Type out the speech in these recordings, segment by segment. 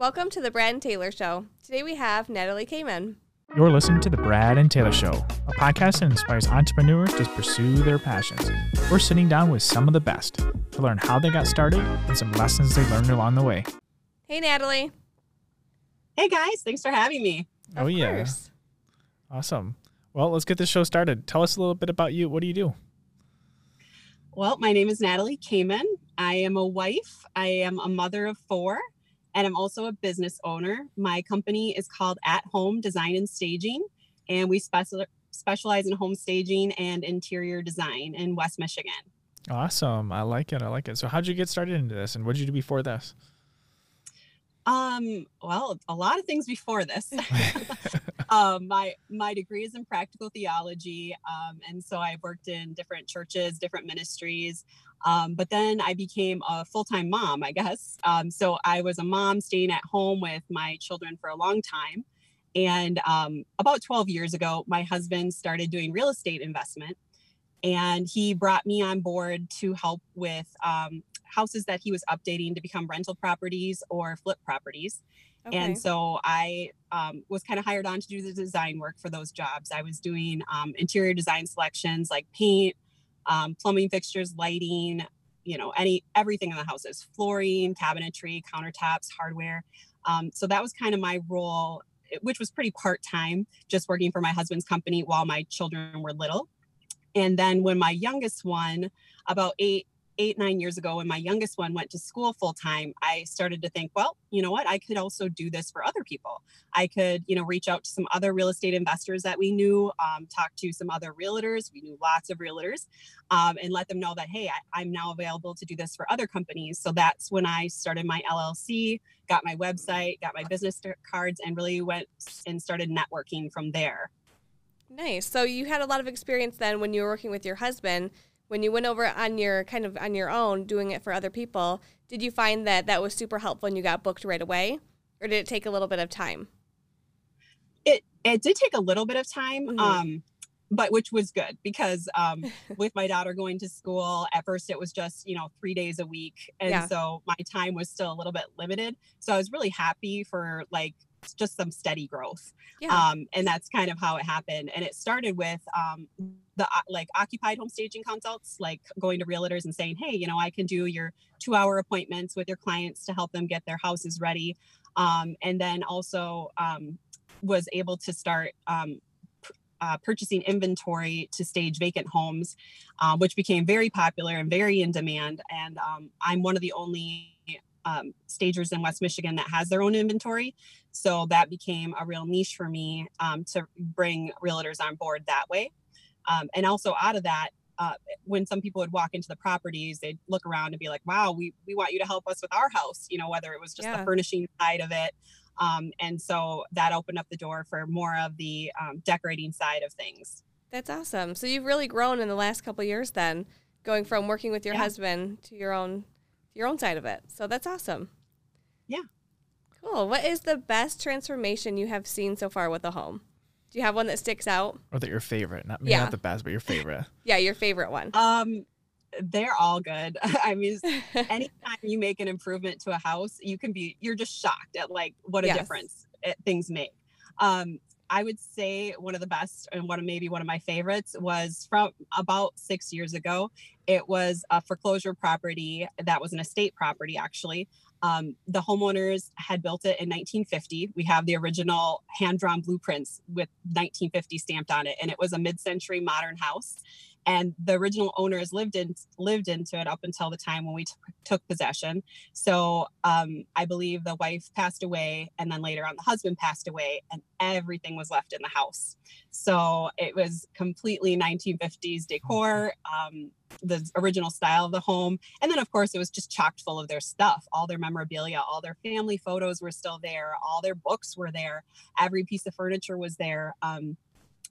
Welcome to the Brad and Taylor Show. Today we have Natalie Kaman. You're listening to The Brad and Taylor Show, a podcast that inspires entrepreneurs to pursue their passions. We're sitting down with some of the best to learn how they got started and some lessons they learned along the way. Hey, Natalie. Hey, guys. Thanks for having me. oh, Of yeah. course. Awesome. Well, let's get this show started. Tell us a little bit about you. What do you do? Well, my name is Natalie Kaman. I am a wife, I am a mother of four, and I'm also a business owner. My company is called At Home Design and Staging, and we special- specialize in home staging and interior design in West Michigan. Awesome. I like it. I like it. So, how'd you get started into this and what did you do before this? Um, well, a lot of things before this. um, my my degree is in practical theology, um, and so I worked in different churches, different ministries. Um, but then I became a full time mom, I guess. Um, so I was a mom staying at home with my children for a long time. And um, about 12 years ago, my husband started doing real estate investment, and he brought me on board to help with um, houses that he was updating to become rental properties or flip properties. Okay. And so I um, was kind of hired on to do the design work for those jobs. I was doing um, interior design selections like paint, um, plumbing fixtures, lighting, you know, any everything in the houses, flooring, cabinetry, countertops, hardware. Um, so that was kind of my role, which was pretty part time, just working for my husband's company while my children were little. And then when my youngest one, about eight, eight, nine years ago, when my youngest one went to school full time, I started to think, well, you know what? I could also do this for other people. I could, you know, reach out to some other real estate investors that we knew, um, talk to some other realtors. We knew lots of realtors, um, and let them know that, hey, I, I'm now available to do this for other companies. So that's when I started my LLC, got my website, got my business cards, and really went and started networking from there. Nice. So you had a lot of experience then when you were working with your husband. When you went over on your kind of on your own doing it for other people, did you find that that was super helpful and you got booked right away? Or did it take a little bit of time? it it did take a little bit of time Mhm. um but which was good because um with my daughter going to school at first it was just you know three days a week and Yeah. so my time was still a little bit limited so i was really happy for like just some steady growth Yeah. um and that's kind of how it happened and it started with um the uh, like occupied home staging consults like going to realtors and saying hey you know i can do your two hour appointments with your clients to help them get their houses ready um and then also um was able to start um, uh, purchasing inventory to stage vacant homes, uh, which became very popular and very in demand. And um, I'm one of the only um, stagers in West Michigan that has their own inventory. So that became a real niche for me um, to bring realtors on board that way. Um, and also out of that, uh, when some people would walk into the properties, they'd look around and be like, wow, we, we want you to help us with our house, you know, whether it was just Yeah. the furnishing side of it. Um, and so that opened up the door for more of the um, decorating side of things. That's awesome. So you've really grown in the last couple years then, going from working with your Yeah. husband to your own your own side of it. So that's awesome. Yeah. Cool. What is the best transformation you have seen so far with a home? Do you have one that sticks out? Or that your favorite? Not maybe Yeah. not the best, but your favorite. Yeah, your favorite one. Um, they're all good. I mean, anytime you make an improvement to a house, you can be you're just shocked at like what a Yes. difference it, things make. Um, I would say one of the best and one of maybe one of my favorites was from about six years ago. It was a foreclosure property that was an estate property actually. Um, the homeowners had built it in 1950. We have the original hand-drawn blueprints with 1950 stamped on it, and it was a mid-century modern house and the original owners lived in lived into it up until the time when we t- took possession. So um, i believe the wife passed away and then later on the husband passed away and everything was left in the house. So it was completely 1950s decor um, the original style of the home. And then of course it was just chocked full of their stuff. All their memorabilia all their family photos were still there. All their books were there. Every piece of furniture was there. Um,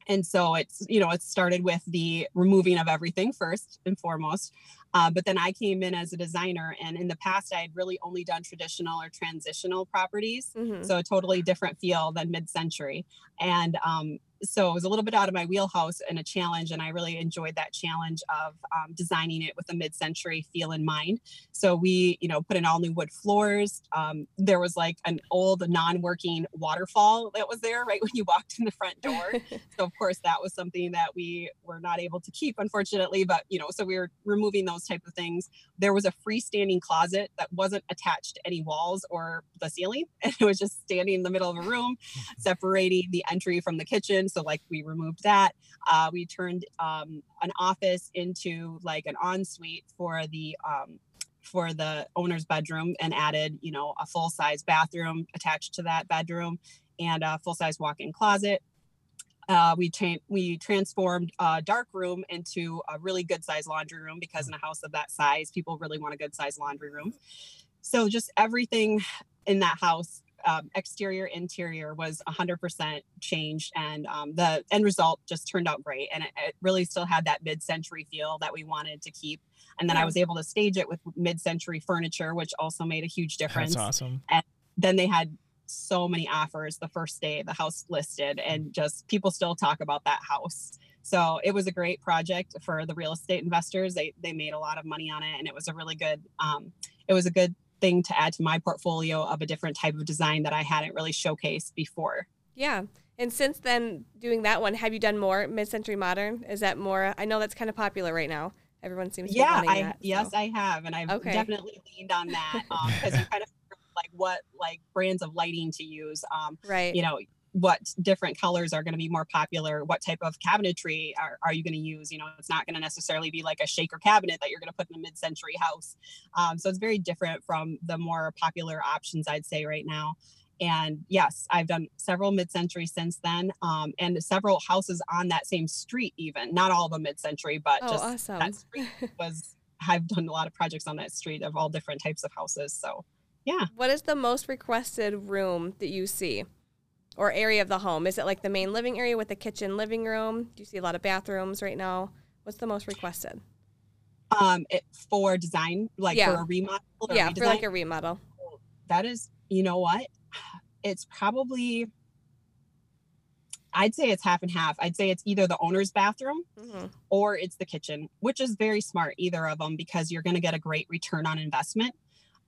and so it's you know it started with the removing of everything first and foremost uh, but then i came in as a designer and in the past i had really only done traditional or transitional properties Mhm. so a totally different feel than mid-century and um, so it was a little bit out of my wheelhouse and a challenge and i really enjoyed that challenge of um, designing it with a mid-century feel in mind. So we you know put in all new wood floors. Um, there was like an old non-working waterfall that was there right when you walked in the front door. So of course that was something that we were not able to keep unfortunately but you know so we were removing those type of things. There was a freestanding closet that wasn't attached to any walls or the ceiling and it was just standing in the middle of a room separating the entry from the kitchen so like we removed that. Uh, we turned um, an office into like an ensuite for the um, for the owner's bedroom and added, you know, a full size bathroom attached to that bedroom and a full size walk-in closet. Uh, we tra- we transformed a dark room into a really good size laundry room because in a house of that size, people really want a good size laundry room. So just everything in that house um, exterior interior was 100% changed and um, the end result just turned out great. And it, it really still had that mid-century feel that we wanted to keep. And then i was able to stage it with mid-century furniture which also made a huge difference. that's awesome. And then they had so many offers the first day the house listed and just people still talk about that house. So it was a great project for the real estate investors. They they made a lot of money on it and it was a really good um, it was a good thing to add to my portfolio of a different type of design that I hadn't really showcased before. Yeah. And since then, doing that one, have you done more mid-century modern? Is that more? I know that's kind of popular right now. Everyone seems to yeah, I that, yes, so. I have, and I've okay. definitely leaned on that because um, you kind of like what like brands of lighting to use. Um, right. You know, what different colors are going to be more popular what type of cabinetry are, are you going to use? You know it's not going to necessarily be like a shaker cabinet that you're going to put in a mid-century house. Um, so it's very different from the more popular options i'd say right now. And yes i've done several mid-century since then um, and several houses on that same street even. Not all of them mid-century but oh, just awesome. that street was i've done a lot of projects on that street of all different types of houses so yeah. What is the most requested room that you see or area of the home? Is it like the main living area with the kitchen, living room? Do you see a lot of bathrooms right now? What's the most requested? Um, it, for design, like yeah. for a remodel. yeah, redesign? for like a remodel. That is, you know what? It's probably. I'd say it's half and half. I'd say it's either the owner's bathroom mm-hmm. or it's the kitchen, which is very smart, either of them, because you're going to get a great return on investment.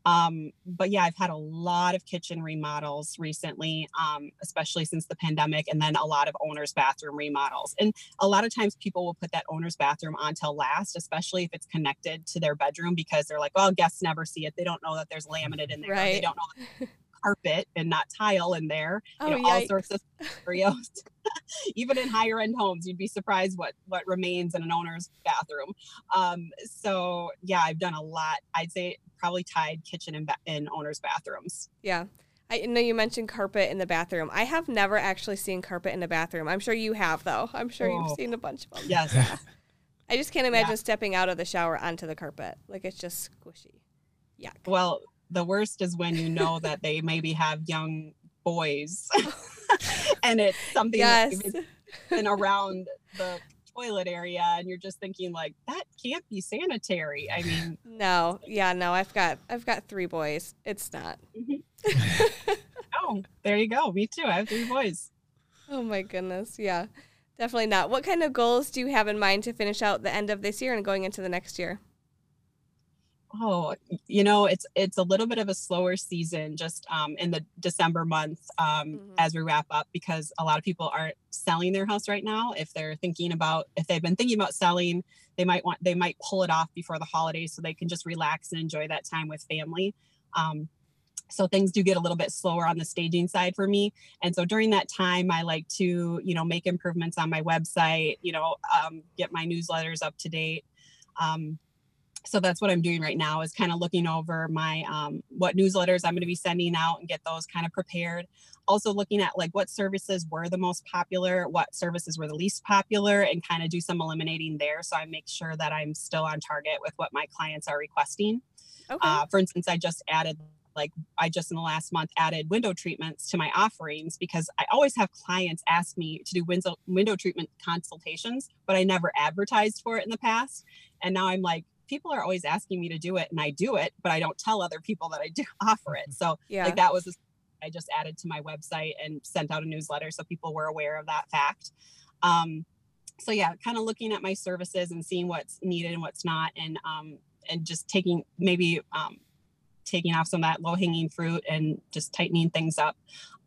Um, but yeah, I've had a lot of kitchen remodels recently, um, especially since the pandemic, and then a lot of owner's bathroom remodels. And a lot of times people will put that owner's bathroom on till last, especially if it's connected to their bedroom because they're like, well, guests never see it. They don't know that there's laminate in there. Right. They don't know carpet and not tile in there. Oh, you know, all sorts of scenarios. Even in higher end homes, you'd be surprised what what remains in an owner's bathroom. Um, so yeah, I've done a lot. I'd say probably tied kitchen and, ba- and owner's bathrooms. Yeah. I know you mentioned carpet in the bathroom. I have never actually seen carpet in a bathroom. I'm sure you have, though. I'm sure oh, you've seen a bunch of them. Yes. I just can't imagine yeah. stepping out of the shower onto the carpet. Like it's just squishy. Yuck. Well, the worst is when you know that they maybe have young boys and it's something yes. that's been around the toilet area and you're just thinking like that can't be sanitary. I mean no. Yeah no i've got i've got three boys. It's not. Mm-hmm. oh there you go. Me too. I have three boys. Oh my goodness. Yeah definitely not. What kind of goals do you have in mind to finish out the end of this year and going into the next year Oh, you know, it's it's a little bit of a slower season just um, in the December month um, mm-hmm. as we wrap up because a lot of people aren't selling their house right now. If they're thinking about if they've been thinking about selling, they might want they might pull it off before the holidays so they can just relax and enjoy that time with family. Um, so things do get a little bit slower on the staging side for me and so during that time i like to you know make improvements on my website you know um, get my newsletters up to date um, so that's what i'm doing right now is kind of looking over my um, what newsletters i'm going to be sending out and get those kind of prepared also looking at like what services were the most popular what services were the least popular and kind of do some eliminating there so i make sure that i'm still on target with what my clients are requesting okay. Uh, for instance i just added like I just in the last month added window treatments to my offerings because I always have clients ask me to do window window treatment consultations, but I never advertised for it in the past. And now I'm like, people are always asking me to do it and I do it, but I don't tell other people that I do offer it. So yeah. like that was a I just added to my website and sent out a newsletter so people were aware of that fact. Um, so yeah, kind of looking at my services and seeing what's needed and what's not, and um, and just taking maybe um, taking off some of that low hanging fruit and just tightening things up.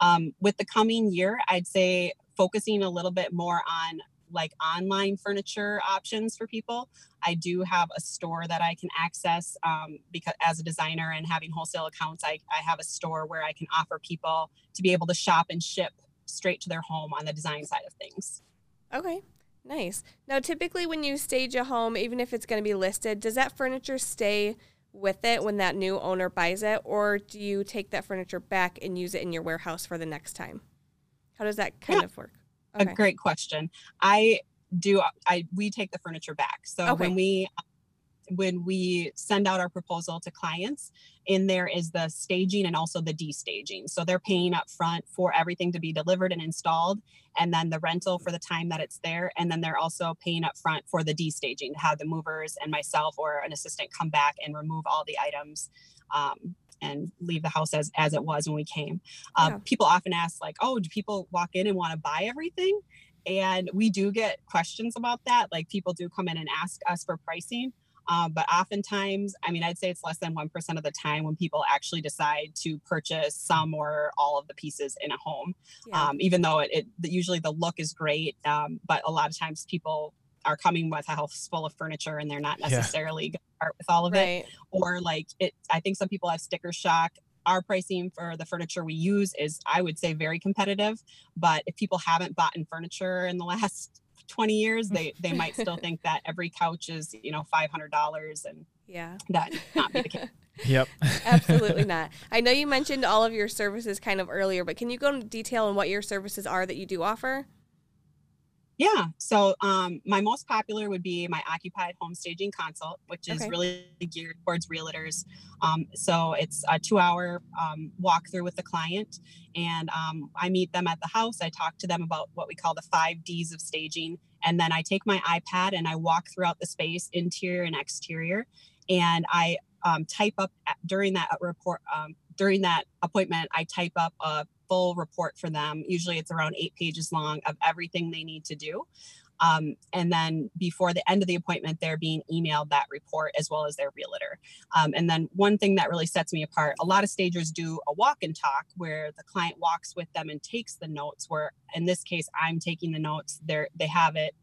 Um, with the coming year, I'd say focusing a little bit more on like online furniture options for people. I do have a store that I can access um, because as a designer and having wholesale accounts, I, I have a store where I can offer people to be able to shop and ship straight to their home on the design side of things. Okay. Nice. Now, typically, when you stage a home, even if it's going to be listed, does that furniture stay with it when that new owner buys it, or do you take that furniture back and use it in your warehouse for the next time? How does that kind yeah. of work? Okay. A great question. I do. I we take the furniture back. So okay. when we when we send out our proposal to clients in there is the staging and also the destaging so they're paying up front for everything to be delivered and installed and then the rental for the time that it's there and then they're also paying up front for the destaging to have the movers and myself or an assistant come back and remove all the items um, and leave the house as as it was when we came uh, yeah. people often ask like oh do people walk in and want to buy everything and we do get questions about that like people do come in and ask us for pricing um, but oftentimes, I mean, I'd say it's less than 1% of the time when people actually decide to purchase some or all of the pieces in a home. Yeah. Um, even though it, it, usually the look is great, um, but a lot of times people are coming with a house full of furniture and they're not necessarily yeah. going to part with all of right. it. Or like it, I think some people have sticker shock our pricing for the furniture we use is i would say very competitive but if people haven't bought in furniture in the last 20 years they they might still think that every couch is you know $500 and yeah that not be the case Yep. Absolutely not. I know you mentioned all of your services kind of earlier, but can you go into detail on what your services are that you do offer? Yeah. So um, my most popular would be my occupied home staging consult, which is okay. really geared towards realtors. Um, so it's a two-hour um, walkthrough with the client, and um, I meet them at the house. I talk to them about what we call the five Ds of staging, and then I take my iPad and I walk throughout the space, interior and exterior, and I um, type up during that report um, during that appointment. I type up a full report for them. Usually it's around eight pages long of everything they need to do. Um, and then before the end of the appointment, they're being emailed that report as well as their realtor. Um, and then one thing that really sets me apart a lot of stagers do a walk and talk where the client walks with them and takes the notes, where in this case, I'm taking the notes, they they have it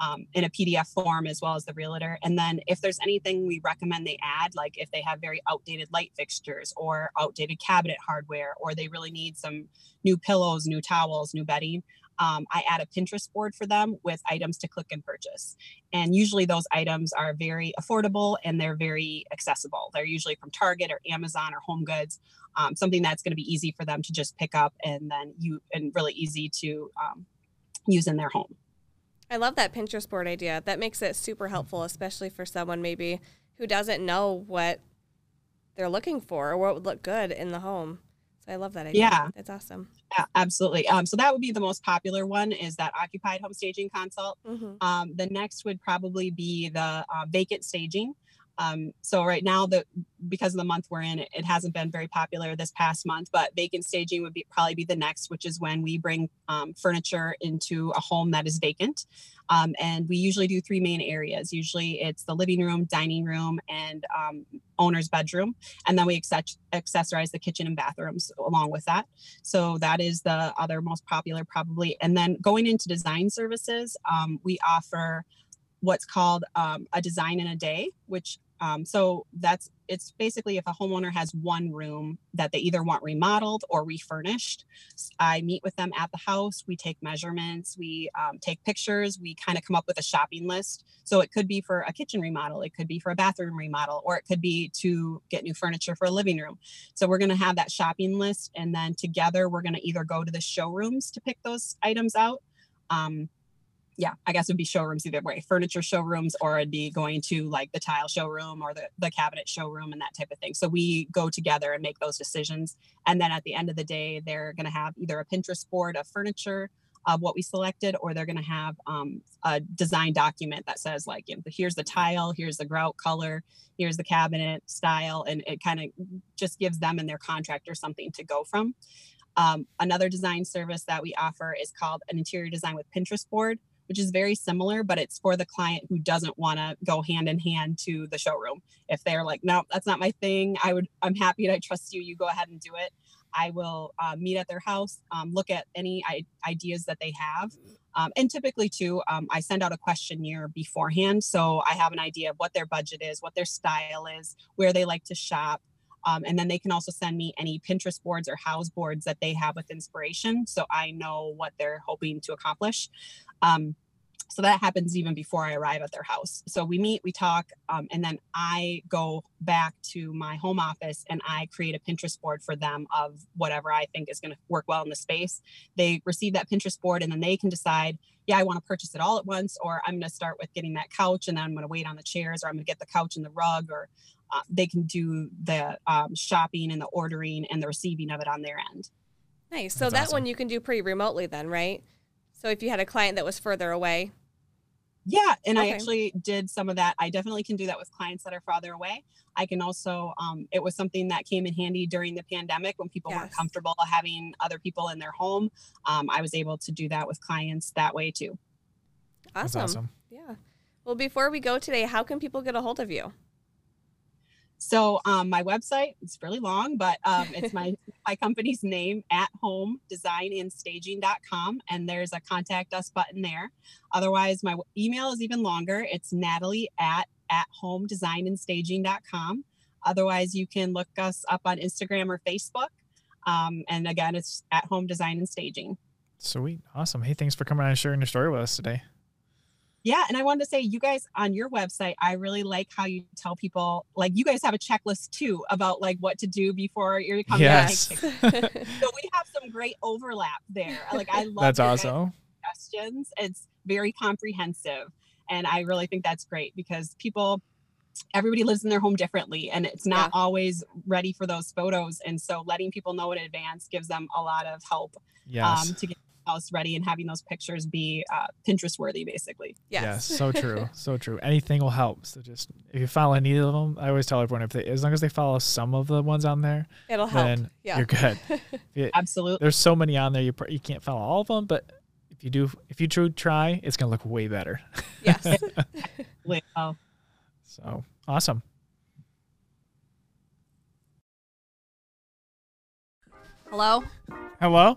um, in a PDF form as well as the realtor. And then if there's anything we recommend they add, like if they have very outdated light fixtures or outdated cabinet hardware, or they really need some new pillows, new towels, new bedding, um, I add a Pinterest board for them with items to click and purchase. And usually those items are very affordable and they're very accessible. They're usually from Target or Amazon or Home Goods, um, something that's going to be easy for them to just pick up and then you and really easy to um, use in their home. I love that Pinterest board idea. That makes it super helpful, especially for someone maybe who doesn't know what they're looking for or what would look good in the home. So I love that idea. Yeah. That's awesome. Yeah, absolutely. Um, so that would be the most popular one is that occupied home staging consult. Mm-hmm. Um, the next would probably be the uh, vacant staging. Um, so right now, the because of the month we're in, it, it, hasn't been very popular this past month. But vacant staging would be probably be the next, which is when we bring um, furniture into a home that is vacant. Um, and we usually do three main areas. Usually it's the living room, dining room, and um, owner's bedroom. And then we accessorize the kitchen and bathrooms along with that. So that is the other most popular, probably. And then going into design services, um, we offer what's called um, a design in a day, which um, so that's it's basically if a homeowner has one room that they either want remodeled or refurnished, I meet with them at the house. We take measurements, we um, take pictures, we kind of come up with a shopping list. So it could be for a kitchen remodel, it could be for a bathroom remodel, or it could be to get new furniture for a living room. So we're going to have that shopping list, and then together we're going to either go to the showrooms to pick those items out. Um, yeah, I guess it would be showrooms either way, furniture showrooms, or it'd be going to like the tile showroom or the, the cabinet showroom and that type of thing. So we go together and make those decisions. And then at the end of the day, they're going to have either a Pinterest board of furniture of what we selected, or they're going to have um, a design document that says like, you know, here's the tile, here's the grout color, here's the cabinet style, and it kind of just gives them and their contractor something to go from. Um, another design service that we offer is called an interior design with Pinterest board, which is very similar, but it's for the client who doesn't want to go hand in hand to the showroom. If they're like, no, that's not my thing, I would, I'm happy to I trust you. You go ahead and do it. I will uh, meet at their house, um, look at any I- ideas that they have. Um, and typically, too, um, I send out a questionnaire beforehand. So I have an idea of what their budget is, what their style is, where they like to shop. Um, and then they can also send me any Pinterest boards or house boards that they have with inspiration. So I know what they're hoping to accomplish. Um, so that happens even before I arrive at their house. So we meet, we talk, um, and then I go back to my home office and I create a Pinterest board for them of whatever I think is going to work well in the space. They receive that Pinterest board and then they can decide, yeah, I want to purchase it all at once, or I'm going to start with getting that couch and then I'm going to wait on the chairs, or I'm going to get the couch and the rug, or uh, they can do the um, shopping and the ordering and the receiving of it on their end. Nice. So That's that awesome. one you can do pretty remotely then, right? So if you had a client that was further away, Yeah, and I actually did some of that. I definitely can do that with clients that are farther away. I can also, um, it was something that came in handy during the pandemic when people weren't comfortable having other people in their home. Um, I was able to do that with clients that way too. That's awesome. awesome. Yeah. Well, before we go today, how can people get a hold of you? So um, my website is really long, but um, it's my my company's name at home design and staging.com and there's a contact us button there. Otherwise, my email is even longer. It's Natalie at at home design and staging.com. Otherwise, you can look us up on Instagram or Facebook. Um, and again, it's at home design and staging. Sweet. Awesome. Hey, thanks for coming on and sharing your story with us today. Yeah, and I wanted to say, you guys on your website, I really like how you tell people, like you guys have a checklist too about like what to do before you're coming. Yes. To take pictures. so we have some great overlap there. Like I love That's awesome. suggestions. It's very comprehensive, and I really think that's great because people, everybody lives in their home differently, and it's not always ready for those photos. And so letting people know in advance gives them a lot of help Yes. um, to get the house ready and having those pictures be uh, Pinterest worthy, basically. Yes. Yes, so true, so true. Anything will help. So just if you follow any of them, I always tell everyone if they, as long as they follow some of the ones on there, It'll help. then Yeah. you're good. It- Absolutely. there's so many on there, you pr- you can't follow all of them, but if you do, if you true try, it's gonna look way better. yes. Oh. So awesome. Hello? Hello,